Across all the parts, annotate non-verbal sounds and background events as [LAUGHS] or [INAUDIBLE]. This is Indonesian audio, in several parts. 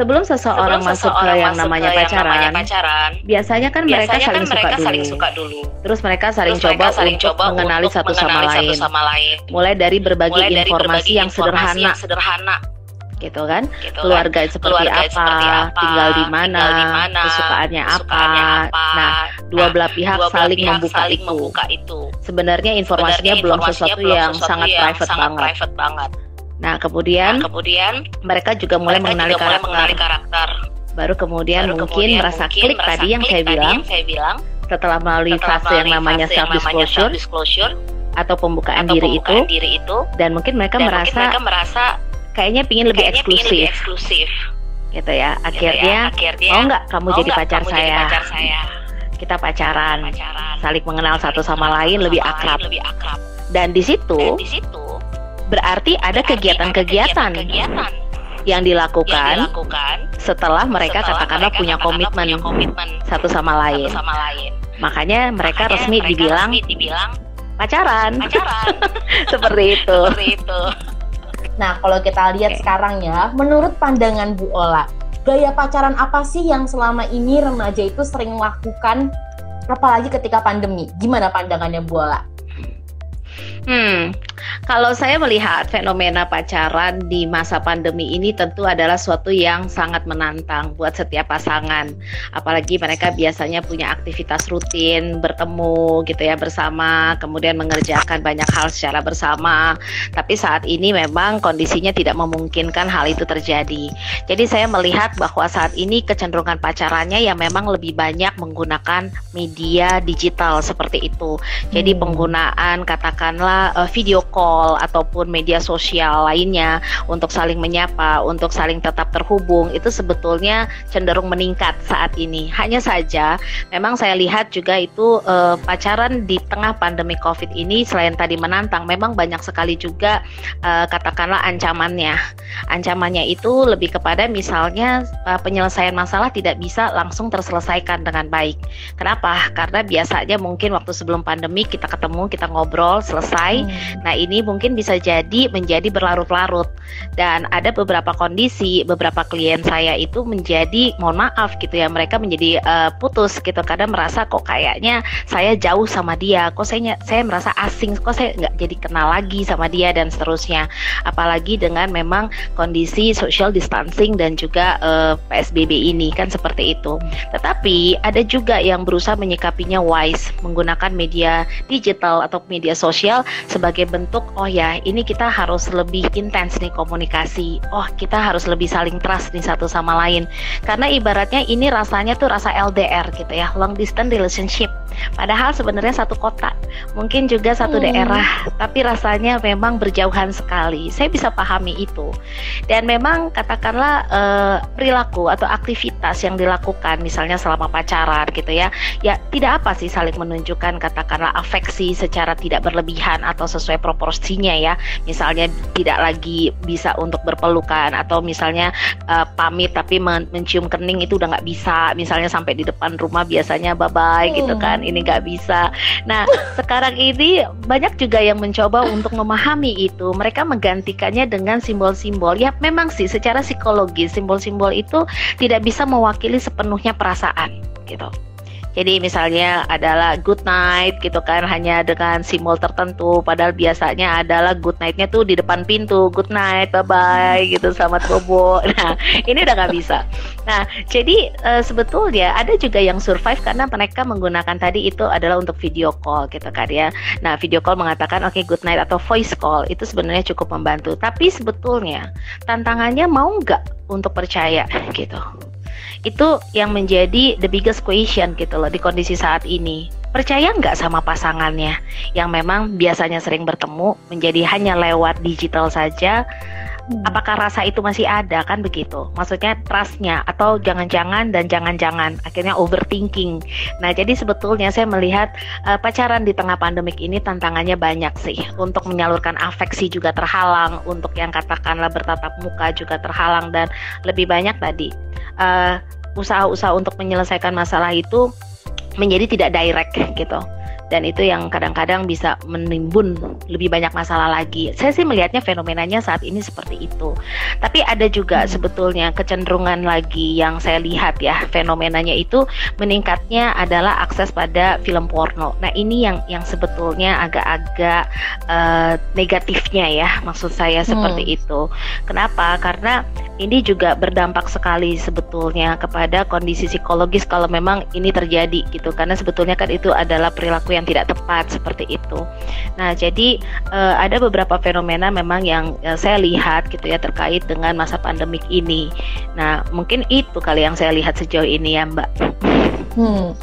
sebelum seseorang Sebelum masuk ke seseorang yang masuk namanya ke yang pacaran, namanya pacaran, biasanya kan mereka biasanya saling kan suka mereka dulu. saling suka dulu. Terus mereka saling Terus coba mereka saling untuk coba mengenali untuk satu sama mengenali lain. satu sama lain. Mulai dari berbagi Mulai dari informasi berbagi yang informasi sederhana, yang sederhana, gitu kan? gitu kan. Keluarga seperti, Keluarga apa, seperti apa, tinggal di mana, kesukaannya apa. apa. Nah, dua Nah, belah pihak dua belah saling pihak membuka saling itu. membuka itu. Sebenarnya informasinya Sebenarnya belum informasinya sesuatu belum yang sesuatu sangat yang private sangat banget. private banget. Nah, kemudian Nah, kemudian mereka juga mulai mereka mengenali juga mulai karakter. mengenali karakter. Baru kemudian Baru mungkin kemudian merasa mungkin klik merasa tadi yang klik saya tadi bilang yang saya bilang setelah melalui setelah fase yang melalui namanya fase yang self disclosure self-disclosure atau pembukaan atau diri pembukaan itu diri itu dan mungkin mereka dan mungkin merasa mereka merasa kayaknya pingin lebih kayaknya pingin eksklusif lebih eksklusif gitu ya. gitu Akhirnya ya. akhirnya mau nggak kamu mau jadi pacar kamu saya? jadi pacar saya Kita pacaran, pacaran saling mengenal satu sama mengenal lain satu lebih sama akrab. lain lebih akrab Dan di situ dan di situ berarti ada kegiatan-kegiatan yang dilakukan setelah mereka setelah katakanlah mereka punya komitmen punya komitmen satu sama satu lain. sama lain Makanya mereka Makanya resmi mereka dibilang resmi dibilang pacaran. pacaran [LAUGHS] Seperti itu. seperti itu Nah, kalau kita lihat Oke. sekarang ya, menurut pandangan Bu Ola, gaya pacaran apa sih yang selama ini remaja itu sering lakukan apalagi ketika pandemi? Gimana pandangannya Bu Ola? Hmm, kalau saya melihat fenomena pacaran di masa pandemi ini tentu adalah suatu yang sangat menantang buat setiap pasangan. Apalagi mereka biasanya punya aktivitas rutin, bertemu gitu ya bersama, kemudian mengerjakan banyak hal secara bersama. Tapi saat ini memang kondisinya tidak memungkinkan hal itu terjadi. Jadi saya melihat bahwa saat ini kecenderungan pacarannya yang memang lebih banyak menggunakan media digital seperti itu. Jadi Hmm. penggunaan katakanlah eh, video call ataupun media sosial lainnya untuk saling menyapa, untuk saling tetap terhubung itu sebetulnya cenderung meningkat saat ini. Hanya saja memang saya lihat juga itu eh, pacaran di tengah pandemi Covid ini selain tadi menantang memang banyak sekali juga eh, katakanlah ancamannya. Ancamannya itu lebih kepada misalnya eh, penyelesaian masalah tidak bisa langsung terselesaikan dengan baik. Kenapa? Karena biasanya mungkin waktu sebelum pandemi kita ketemu, kita ngobrol, selesai. Nah, ini mungkin bisa jadi menjadi berlarut-larut. Dan ada beberapa kondisi, beberapa klien saya itu menjadi mohon maaf gitu ya, mereka menjadi eh, putus gitu karena merasa kok kayaknya saya jauh sama dia, kok saya saya merasa asing, kok saya nggak jadi kenal lagi sama dia dan seterusnya. Apalagi dengan memang kondisi social distancing dan juga eh, PSBB ini kan seperti itu. Tetapi ada juga yang berusaha menyikapinya wise, menggunakan media digital atau media sosial sebagai bentuk oh ya ini kita harus lebih intens nih komunikasi. Oh kita harus lebih saling trust nih satu sama lain. Karena ibaratnya ini rasanya tuh rasa LDR gitu ya, long distance relationship. Padahal sebenarnya satu kota, mungkin juga satu Hmm. daerah, tapi rasanya memang berjauhan sekali. Saya bisa pahami itu. Dan memang katakanlah eh, perilaku atau aktivitas yang dilakukan misalnya selama pacaran gitu ya. Ya tidak apa sih saling menunjukkan katakanlah afeksi secara tidak berlebihan atau sesuai proporsinya ya. Misalnya tidak lagi bisa untuk berpelukan atau misalnya eh, pamit tapi men- mencium kening itu udah nggak bisa. Misalnya sampai di depan rumah biasanya bye bye gitu Hmm. Kan. Ini nggak bisa. Nah [LAUGHS] sekarang ini banyak juga yang mencoba untuk memahami itu. Mereka menggantikannya dengan simbol-simbol. Ya memang sih secara psikologis simbol-simbol itu tidak bisa mewakili sepenuhnya perasaan gitu. Jadi misalnya adalah good night gitu kan hanya dengan simbol tertentu padahal biasanya adalah good nightnya tuh di depan pintu good night bye bye gitu selamat bobo. [LAUGHS] Nah ini udah nggak bisa. Nah jadi eh, sebetulnya ada juga yang survive karena mereka menggunakan tadi itu adalah untuk video call gitu kan ya. Nah video call mengatakan oke good night atau voice call itu sebenarnya cukup membantu. Tapi sebetulnya tantangannya mau nggak untuk percaya gitu itu yang menjadi the biggest question gitu loh di kondisi saat ini. Percaya nggak sama pasangannya yang memang biasanya sering bertemu menjadi hanya lewat digital saja? Apakah rasa itu masih ada kan begitu? Maksudnya trustnya atau jangan-jangan dan jangan-jangan akhirnya overthinking. Nah jadi sebetulnya saya melihat eh, pacaran di tengah pandemik ini tantangannya banyak sih. Untuk menyalurkan afeksi juga terhalang, untuk yang katakanlah bertatap muka juga terhalang dan lebih banyak tadi eh, usaha-usaha untuk menyelesaikan masalah itu menjadi tidak direct gitu dan itu yang kadang-kadang bisa menimbun lebih banyak masalah lagi. Saya sih melihatnya fenomenanya saat ini seperti itu. Tapi ada juga hmm. sebetulnya kecenderungan lagi yang saya lihat ya fenomenanya itu meningkatnya adalah akses pada film porno. Nah ini yang yang sebetulnya agak-agak uh, negatifnya ya maksud saya seperti hmm. itu. Kenapa? Karena ini juga berdampak sekali sebetulnya kepada kondisi psikologis kalau memang ini terjadi gitu karena sebetulnya kan itu adalah perilaku yang tidak tepat seperti itu. Nah, jadi uh, ada beberapa fenomena memang yang uh, saya lihat gitu ya terkait dengan masa pandemik ini. Nah, mungkin itu kali yang saya lihat sejauh ini ya, Mbak. Hmm.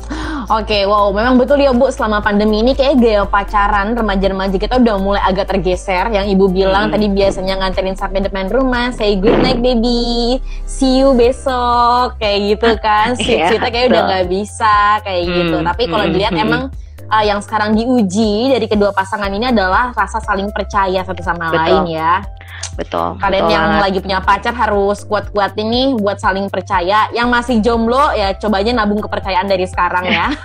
Oke, okay, wow, memang betul ya Bu, selama pandemi ini kayak gaya pacaran remaja-remaja kita udah mulai agak tergeser. Yang Ibu bilang hmm. tadi biasanya nganterin sampai depan rumah, say good night baby, see you besok, kayak gitu kan. [LAUGHS] Kita kayak udah nggak bisa kayak hmm. gitu. Tapi kalau hmm. dilihat hmm. emang uh, yang sekarang diuji dari kedua pasangan ini adalah rasa saling percaya satu sama betul. lain ya. Betul. Kalian betul yang banget. lagi punya pacar harus kuat-kuat ini buat saling percaya. Yang masih jomblo ya coba aja nabung kepercayaan dari sekarang ya. [LAUGHS]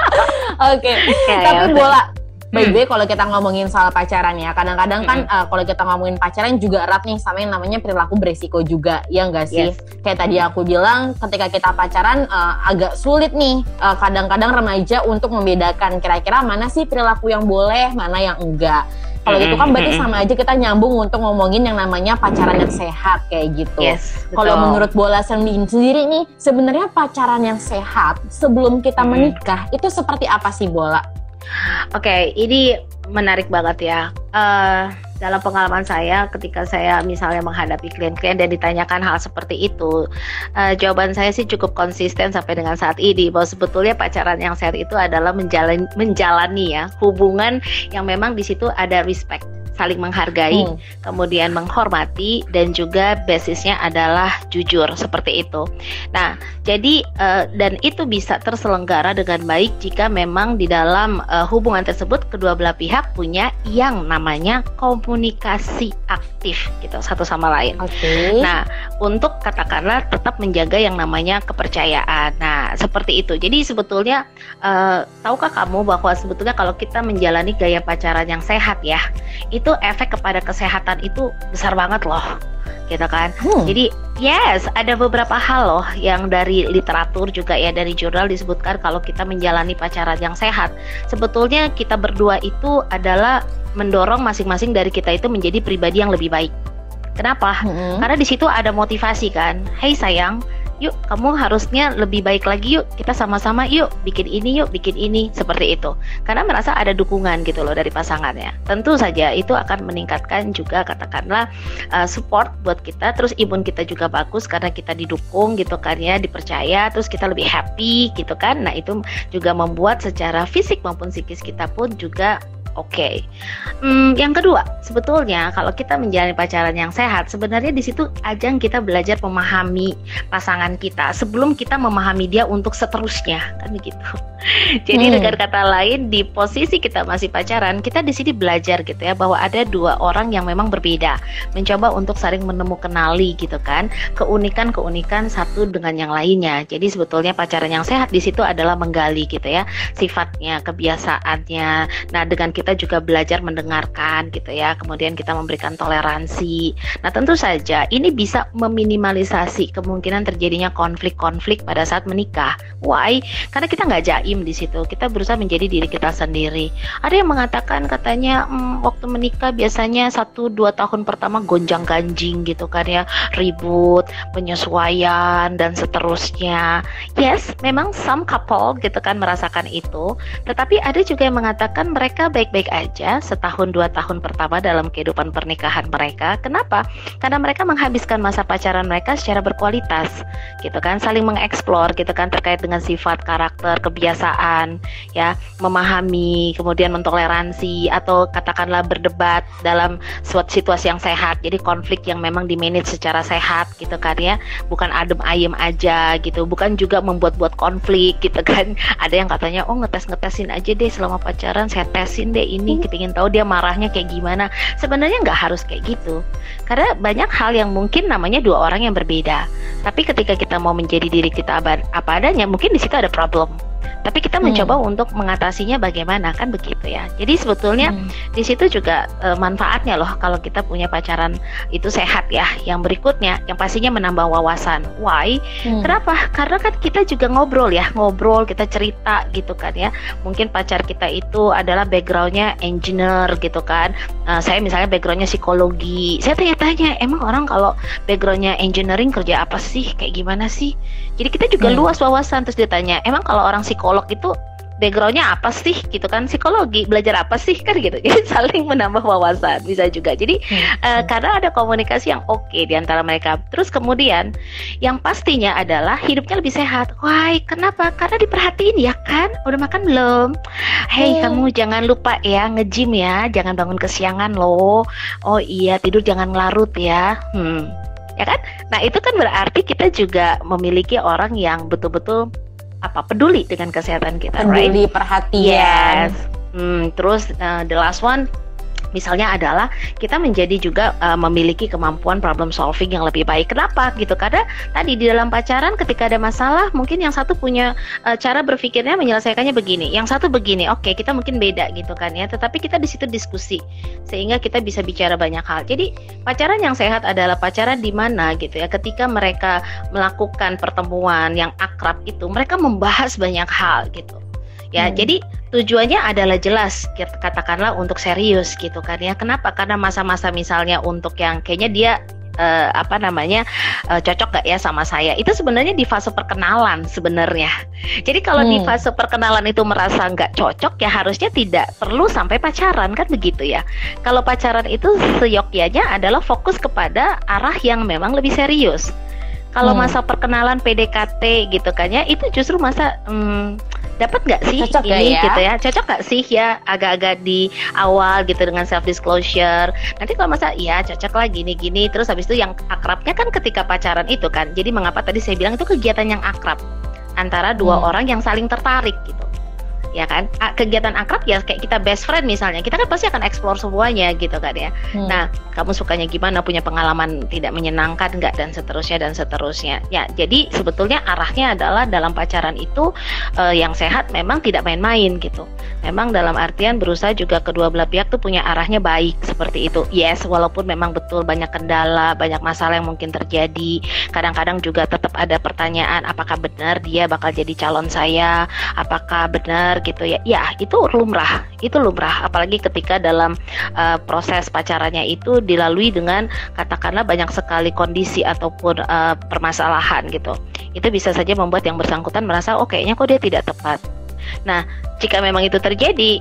[LAUGHS] Oke. Okay. Ya, Tapi ya, bola By the way, kalau kita ngomongin soal pacaran ya, kadang-kadang kan uh, kalau kita ngomongin pacaran juga erat nih sama yang namanya perilaku beresiko juga, ya enggak sih? Yes. Kayak tadi aku bilang, ketika kita pacaran uh, agak sulit nih, uh, kadang-kadang remaja untuk membedakan kira-kira mana sih perilaku yang boleh, mana yang enggak. Kalau gitu kan berarti sama aja kita nyambung untuk ngomongin yang namanya pacaran yang sehat kayak gitu. Yes, Kalau menurut Bola sendiri nih, sebenarnya pacaran yang sehat sebelum kita menikah itu seperti apa sih Bola? Oke, okay, ini menarik banget ya. Uh, dalam pengalaman saya, ketika saya misalnya menghadapi klien-klien dan ditanyakan hal seperti itu, uh, jawaban saya sih cukup konsisten sampai dengan saat ini bahwa sebetulnya pacaran yang sehat itu adalah menjalani, menjalani ya hubungan yang memang di situ ada respect saling menghargai, hmm. kemudian menghormati dan juga basisnya adalah jujur seperti itu. Nah, jadi uh, dan itu bisa terselenggara dengan baik jika memang di dalam uh, hubungan tersebut kedua belah pihak punya yang namanya komunikasi aktif gitu satu sama lain. Okay. Nah, untuk katakanlah tetap menjaga yang namanya kepercayaan. Nah, seperti itu. Jadi sebetulnya uh, tahukah kamu bahwa sebetulnya kalau kita menjalani gaya pacaran yang sehat ya, itu itu efek kepada kesehatan itu besar banget loh gitu kan. Hmm. Jadi yes, ada beberapa hal loh yang dari literatur juga ya dari jurnal disebutkan kalau kita menjalani pacaran yang sehat, sebetulnya kita berdua itu adalah mendorong masing-masing dari kita itu menjadi pribadi yang lebih baik. Kenapa? Hmm. Karena di situ ada motivasi kan. Hey sayang, yuk kamu harusnya lebih baik lagi yuk. Kita sama-sama yuk. Bikin ini yuk. Bikin ini. Seperti itu. Karena merasa ada dukungan gitu loh dari pasangannya. Tentu saja itu akan meningkatkan juga katakanlah uh, support buat kita. Terus imun kita juga bagus karena kita didukung gitu kan ya dipercaya. Terus kita lebih happy gitu kan. Nah itu juga membuat secara fisik maupun psikis kita pun juga oke. Okay. Hmm, yang kedua, sebetulnya kalau kita menjalani pacaran yang sehat, sebenarnya di situ ajang kita belajar memahami pasangan kita sebelum kita memahami dia untuk seterusnya, kan begitu. [LAUGHS] Jadi hmm. dengan kata lain, di posisi kita masih pacaran, kita di sini belajar gitu ya bahwa ada dua orang yang memang berbeda, mencoba untuk saling menemukan kenali gitu kan, keunikan-keunikan satu dengan yang lainnya. Jadi sebetulnya pacaran yang sehat di situ adalah menggali gitu ya sifatnya, kebiasaannya. Nah dengan kita juga belajar mendengarkan gitu ya. Kemudian kita memberikan toleransi. Nah, tentu saja ini bisa meminimalisasi kemungkinan terjadinya konflik-konflik pada saat menikah. Why? Karena kita nggak jaim di situ. Kita berusaha menjadi diri kita sendiri. Ada yang mengatakan katanya hmm, waktu menikah biasanya satu dua tahun pertama gonjang ganjing gitu kan ya, ribut, penyesuaian dan seterusnya. Yes, memang some couple gitu kan merasakan itu. Tetapi ada juga yang mengatakan mereka baik baik-baik aja setahun dua tahun pertama dalam kehidupan pernikahan mereka. Kenapa? Karena mereka menghabiskan masa pacaran mereka secara berkualitas, gitu kan, saling mengeksplor, gitu kan, terkait dengan sifat, karakter, kebiasaan, ya, memahami, kemudian mentoleransi atau katakanlah berdebat dalam suatu situasi yang sehat. Jadi konflik yang memang dimanage secara sehat, gitu kan ya, bukan adem ayem aja, gitu, bukan juga membuat-buat konflik, gitu kan. [LAUGHS] Ada yang katanya, oh ngetes ngetesin aja deh selama pacaran, saya tesin deh deh ini kepingin tahu dia marahnya kayak gimana. Sebenarnya nggak harus kayak gitu. Karena banyak hal yang mungkin namanya dua orang yang berbeda. Tapi ketika kita mau menjadi diri kita apa adanya mungkin di situ ada problem Tapi kita hmm. mencoba untuk mengatasinya bagaimana kan begitu ya. Jadi sebetulnya hmm. di situ juga e, manfaatnya loh kalau kita punya pacaran itu sehat ya. Yang berikutnya yang pastinya menambah wawasan. Why? Hmm. Kenapa? Karena kan kita juga ngobrol ya, ngobrol kita cerita gitu kan ya. Mungkin pacar kita itu adalah backgroundnya engineer gitu kan. Uh, saya misalnya backgroundnya psikologi. Saya tanya-tanya, emang orang kalau backgroundnya engineering kerja apa sih? Kayak gimana sih? Jadi kita juga hmm. luas wawasan terus ditanya, emang kalau orang psikolog itu backgroundnya apa sih gitu kan? Psikologi belajar apa sih kan gitu. [LAUGHS] Jadi saling menambah wawasan bisa juga. Jadi hmm. uh, karena ada komunikasi yang oke okay di antara mereka. Terus kemudian yang pastinya adalah hidupnya lebih sehat. Why? Kenapa? Karena diperhatiin ya kan? Udah makan belum? Hey hmm. kamu jangan lupa ya ngejim ya. Jangan bangun kesiangan loh. Oh iya tidur jangan larut ya. Hmm. Ya kan? Nah itu kan berarti kita juga memiliki orang yang betul-betul apa peduli dengan kesehatan kita, peduli right? perhatian. Yes. Hmm, terus uh, the last one misalnya adalah kita menjadi juga uh, memiliki kemampuan problem solving yang lebih baik. Kenapa gitu? Karena tadi di dalam pacaran ketika ada masalah, mungkin yang satu punya uh, cara berpikirnya menyelesaikannya begini, yang satu begini. Oke, kita mungkin beda gitu kan ya. Tetapi kita di situ diskusi sehingga kita bisa bicara banyak hal. Jadi pacaran yang sehat adalah pacaran di mana gitu ya. Ketika mereka melakukan pertemuan yang akrab itu, mereka membahas banyak hal gitu. Ya, hmm. jadi tujuannya adalah jelas katakanlah untuk serius gitu kan ya kenapa karena masa-masa misalnya untuk yang kayaknya dia uh, apa namanya uh, cocok gak ya sama saya itu sebenarnya di fase perkenalan sebenarnya jadi kalau hmm. di fase perkenalan itu merasa nggak cocok ya harusnya tidak perlu sampai pacaran kan begitu ya kalau pacaran itu seyogyanya adalah fokus kepada arah yang memang lebih serius kalau hmm. masa perkenalan PDKT gitu kan ya itu justru masa hmm, dapat nggak sih cocok ini ya? gitu ya? Cocok nggak sih ya agak-agak di awal gitu dengan self disclosure nanti kalau masa iya cocok lah gini gini terus habis itu yang akrabnya kan ketika pacaran itu kan. Jadi mengapa tadi saya bilang itu kegiatan yang akrab antara dua hmm. orang yang saling tertarik gitu ya kan? Kegiatan akrab ya kayak kita best friend misalnya kita kan pasti akan explore semuanya gitu kan ya. Hmm. nah kamu sukanya gimana? Punya pengalaman tidak menyenangkan enggak dan seterusnya dan seterusnya. Ya jadi sebetulnya arahnya adalah dalam pacaran itu uh, yang sehat memang tidak main-main gitu. Memang dalam artian berusaha juga kedua belah pihak tuh punya arahnya baik seperti itu. Yes walaupun memang betul banyak kendala banyak masalah yang mungkin terjadi. Kadang-kadang juga tetap ada pertanyaan apakah benar dia bakal jadi calon saya? Apakah benar gitu ya. Ya itu lumrah. Itu lumrah. Apalagi ketika dalam uh, proses pacarannya itu dilalui dengan katakanlah banyak sekali kondisi ataupun uh, permasalahan gitu. Itu bisa saja membuat yang bersangkutan merasa oh kayaknya kok dia tidak tepat. Nah jika memang itu terjadi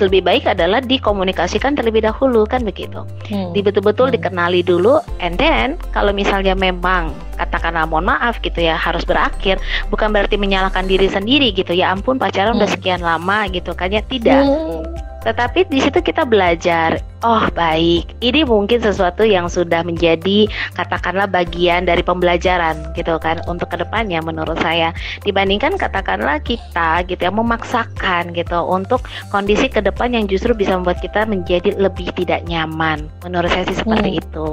lebih baik adalah dikomunikasikan terlebih dahulu kan begitu. Hmm. Di betul-betul hmm. dikenali dulu and then kalau misalnya memang katakanlah mohon maaf gitu ya harus berakhir bukan berarti menyalahkan diri sendiri gitu ya ampun pacaran hmm. udah sekian lama gitu kan ya tidak. Hmm tetapi di situ kita belajar, oh baik, ini mungkin sesuatu yang sudah menjadi katakanlah bagian dari pembelajaran gitu kan untuk ke depannya menurut saya dibandingkan katakanlah kita gitu ya memaksakan gitu untuk kondisi ke depan yang justru bisa membuat kita menjadi lebih tidak nyaman. Menurut saya sih seperti hmm. itu.